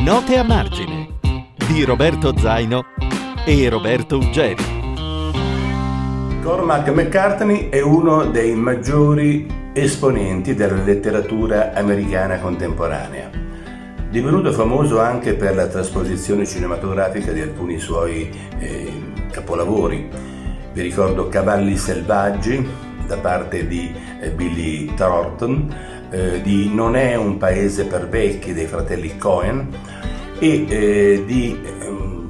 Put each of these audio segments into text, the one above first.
Note a margine di Roberto Zaino e Roberto Uggeri. Cormac McCartney è uno dei maggiori esponenti della letteratura americana contemporanea. Divenuto famoso anche per la trasposizione cinematografica di alcuni suoi eh, capolavori. Vi ricordo Cavalli selvaggi da parte di eh, Billy Thornton, eh, di Non è un paese per vecchi dei fratelli Cohen e eh, di um,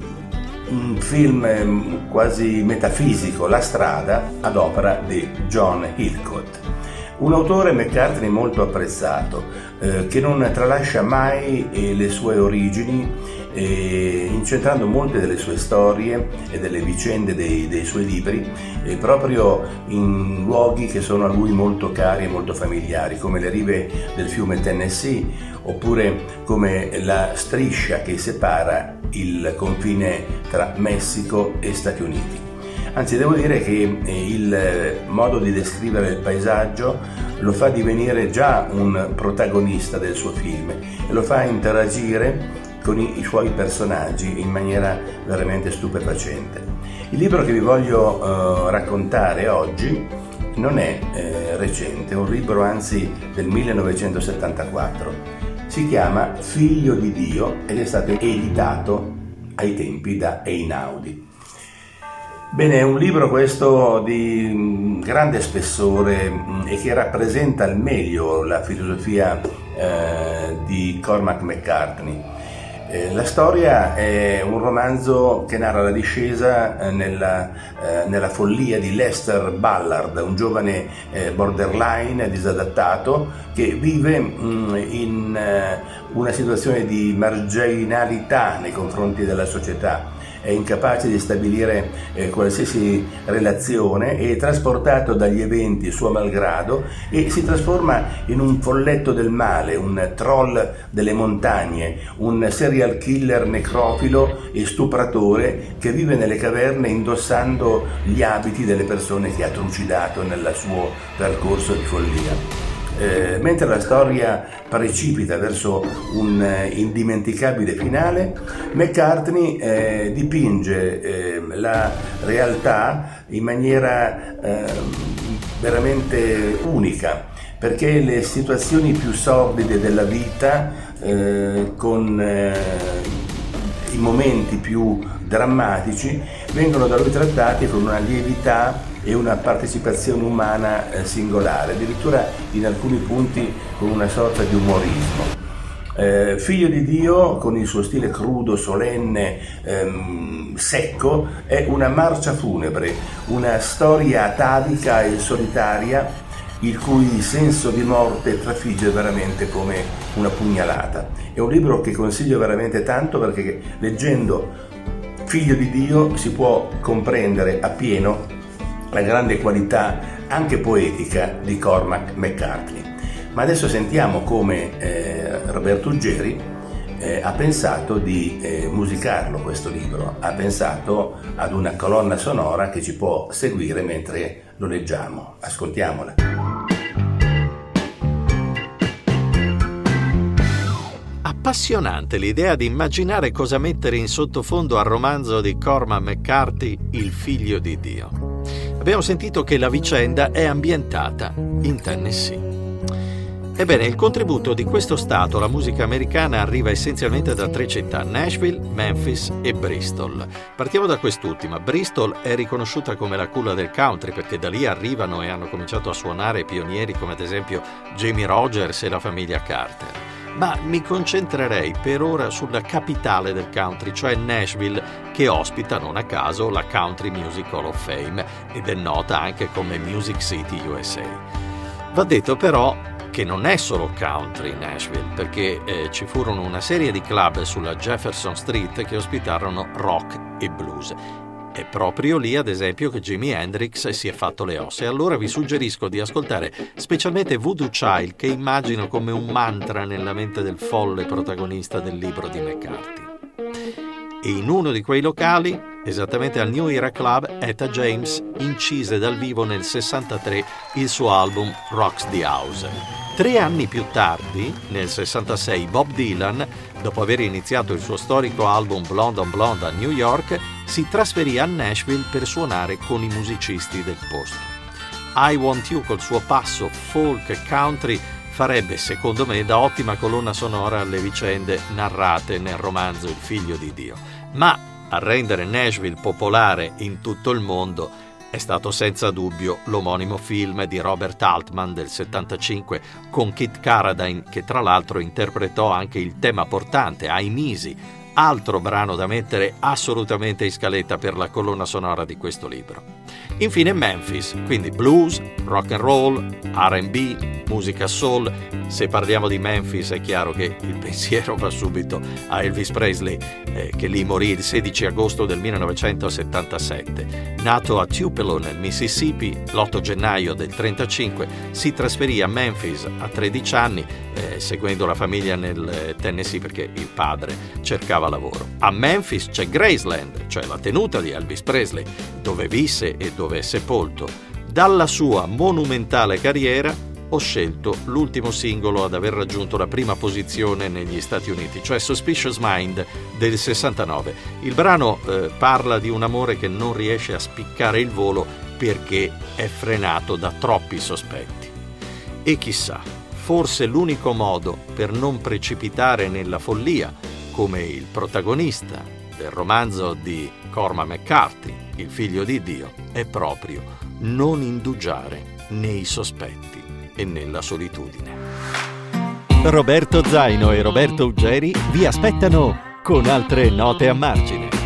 un film um, quasi metafisico, La strada, ad opera di John Hillcoat. Un autore McCartney molto apprezzato, eh, che non tralascia mai eh, le sue origini, eh, incentrando molte delle sue storie e delle vicende dei, dei suoi libri eh, proprio in luoghi che sono a lui molto cari e molto familiari, come le rive del fiume Tennessee oppure come la striscia che separa il confine tra Messico e Stati Uniti. Anzi, devo dire che eh, il modo di descrivere il paesaggio lo fa divenire già un protagonista del suo film e lo fa interagire con i, suoi personaggi in maniera veramente stupefacente. Il libro che vi voglio uh, raccontare oggi non è eh, recente, è un libro anzi del 1974. Si chiama Figlio di Dio ed è stato editato ai tempi da Einaudi. Bene, è un libro questo di mm, grande spessore mm, e che rappresenta al meglio la filosofia eh, di Cormac McCartney. Eh, la storia è un romanzo che narra la discesa eh, nella, eh, nella, follia di Lester Ballard, un giovane eh, borderline disadattato che vive mh, mm, in eh, una situazione di marginalità nei confronti della società è incapace di stabilire eh, qualsiasi relazione, è trasportato dagli eventi suo malgrado e si trasforma in un folletto del male, un troll delle montagne, un serial killer necrofilo e stupratore che vive nelle caverne indossando gli abiti delle persone che ha trucidato nel suo percorso di follia. Eh, mentre la storia precipita verso un eh, indimenticabile finale, McCartney eh, dipinge eh, la realtà in maniera ehm, veramente unica, perché le situazioni più sordide della vita, eh, con eh, i momenti più drammatici, vengono da lui trattati con una lievità e una partecipazione umana eh, singolare, addirittura in alcuni punti con una sorta di umorismo. Eh, figlio di Dio, con il suo stile crudo, solenne, ehm, secco, è una marcia funebre, una storia atavica e solitaria il cui senso di morte trafigge veramente come una pugnalata. È un libro che consiglio veramente tanto perché leggendo Figlio di Dio si può comprendere appieno la grande qualità anche poetica di Cormac McCartney. Ma adesso sentiamo come eh, Roberto Uggeri eh, ha pensato di eh, musicarlo questo libro, ha pensato ad una colonna sonora che ci può seguire mentre lo leggiamo. Ascoltiamola. Appassionante l'idea di immaginare cosa mettere in sottofondo al romanzo di Cormac McCarthy, Il figlio di Dio. Abbiamo sentito che la vicenda è ambientata in Tennessee. Ebbene, il contributo di questo stato alla musica americana arriva essenzialmente da tre città, Nashville, Memphis e Bristol. Partiamo da quest'ultima. Bristol è riconosciuta come la culla del country perché da lì arrivano e hanno cominciato a suonare pionieri come ad esempio Jamie Rogers e la famiglia Carter ma mi concentrerei per ora sulla capitale del country, cioè Nashville, che ospita non a caso la Country Music Hall of Fame ed è nota anche come Music City USA. Va detto però che non è solo country Nashville, perché eh, ci furono una serie di club sulla Jefferson Street che ospitarono rock e blues è proprio lì, ad esempio, che Jimi Hendrix si è fatto le ossa. E allora vi suggerisco di ascoltare specialmente Voodoo Child, che immagino come un mantra nella mente del folle protagonista del libro di McCarthy. e in uno di quei locali, esattamente al New Era Club, Etta James incise dal vivo nel 63 il suo album Rocks the House. Tre anni più tardi, nel 66, Bob Dylan, dopo aver iniziato il suo storico album Blonde on Blonde a New York, si trasferì a Nashville per suonare con i musicisti del posto. I Want You col suo passo folk country farebbe, secondo me, da ottima colonna sonora alle vicende narrate nel romanzo Il figlio di Dio. Ma a rendere Nashville popolare in tutto il mondo è stato senza dubbio l'omonimo film di Robert Altman del 75 con Kit Carradine che tra l'altro interpretò anche il tema portante Ai Misi, altro brano da mettere assolutamente in scaletta per la colonna sonora di questo libro. Infine Memphis, quindi blues, rock and roll, RB, musica soul. Se parliamo di Memphis è chiaro che il pensiero va subito a Elvis Presley, eh, che lì morì il 16 agosto del 1977. Nato a Tupelo nel Mississippi l'8 gennaio del 1935, si trasferì a Memphis a 13 anni, eh, seguendo la famiglia nel Tennessee perché il padre cercava lavoro. A Memphis c'è Graceland, cioè la tenuta di Elvis Presley, dove visse e dove è sepolto. Dalla sua monumentale carriera ho scelto l'ultimo singolo ad aver raggiunto la prima posizione negli Stati Uniti, cioè Suspicious Mind del 69. Il brano eh, parla di un amore che non riesce a spiccare il volo perché è frenato da troppi sospetti. E chissà, forse l'unico modo per non precipitare nella follia, come il protagonista del romanzo di Corma McCarthy, il figlio di Dio, è proprio non indugiare nei sospetti e nella solitudine. Roberto Zaino e Roberto Uggeri vi aspettano con altre note a margine.